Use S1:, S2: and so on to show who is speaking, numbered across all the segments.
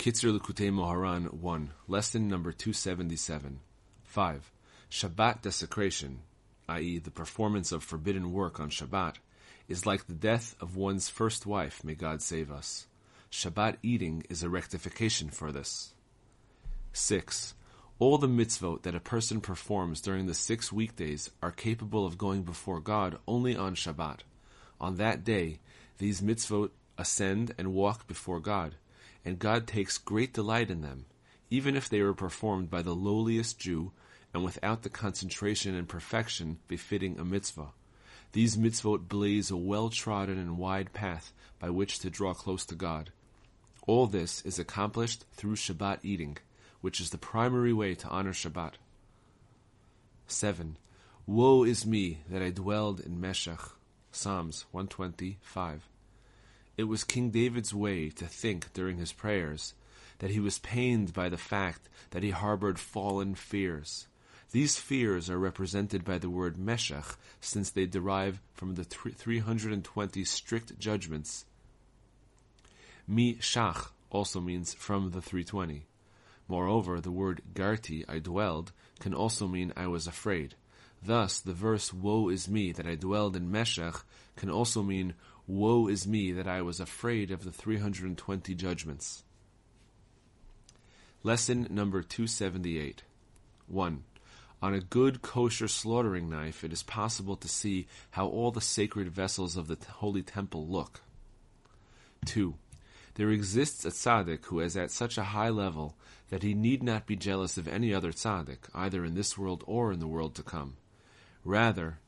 S1: Kitzur Likutei Moharan 1, lesson number 277. 5. Shabbat desecration, i.e., the performance of forbidden work on Shabbat, is like the death of one's first wife, may God save us. Shabbat eating is a rectification for this. 6. All the mitzvot that a person performs during the six weekdays are capable of going before God only on Shabbat. On that day, these mitzvot ascend and walk before God and God takes great delight in them, even if they were performed by the lowliest Jew and without the concentration and perfection befitting a mitzvah. These mitzvot blaze a well trodden and wide path by which to draw close to God. All this is accomplished through Shabbat eating, which is the primary way to honor Shabbat. 7. Woe is me that I dwelled in Meshech. Psalms 125. It was King David's way to think during his prayers that he was pained by the fact that he harbored fallen fears. These fears are represented by the word meshach, since they derive from the 320 strict judgments. Mi shach also means from the 320. Moreover, the word garti, I dwelled, can also mean I was afraid. Thus, the verse, Woe is me that I dwelled in Meshech, can also mean, Woe is me that I was afraid of the 320 judgments. Lesson number 278. 1. On a good kosher slaughtering knife, it is possible to see how all the sacred vessels of the holy temple look. 2. There exists a tzaddik who is at such a high level that he need not be jealous of any other tzaddik, either in this world or in the world to come. Rather,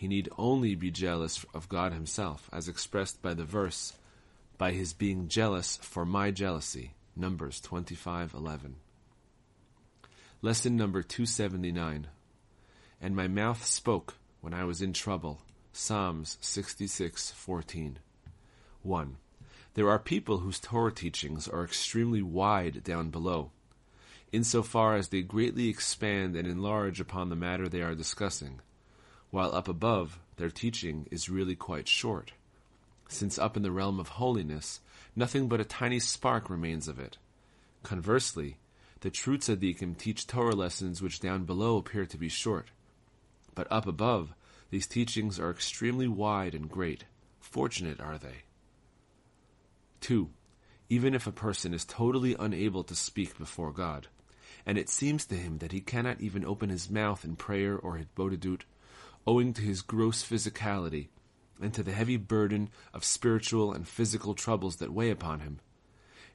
S1: he need only be jealous of God himself, as expressed by the verse, by his being jealous for my jealousy. Numbers 25:11. Lesson number 279. And my mouth spoke when I was in trouble. Psalms 66:14. 1. There are people whose Torah teachings are extremely wide down below, insofar as they greatly expand and enlarge upon the matter they are discussing while up above, their teaching is really quite short, since up in the realm of holiness, nothing but a tiny spark remains of it. Conversely, the true tzaddikim teach Torah lessons which down below appear to be short, but up above, these teachings are extremely wide and great. Fortunate are they. 2. Even if a person is totally unable to speak before God, and it seems to him that he cannot even open his mouth in prayer or hitbodedut, owing to his gross physicality and to the heavy burden of spiritual and physical troubles that weigh upon him.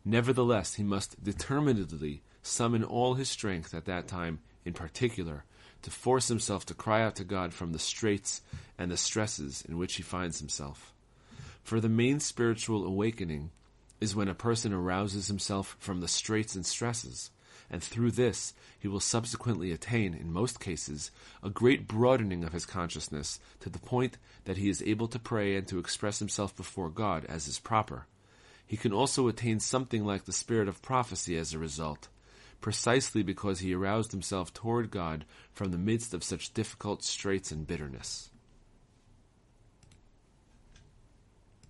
S1: Nevertheless, he must determinedly summon all his strength at that time, in particular, to force himself to cry out to God from the straits and the stresses in which he finds himself. For the main spiritual awakening is when a person arouses himself from the straits and stresses, and through this he will subsequently attain, in most cases, a great broadening of his consciousness to the point that he is able to pray and to express himself before God as is proper. He can also attain something like the spirit of prophecy as a result, precisely because he aroused himself toward God from the midst of such difficult straits and bitterness.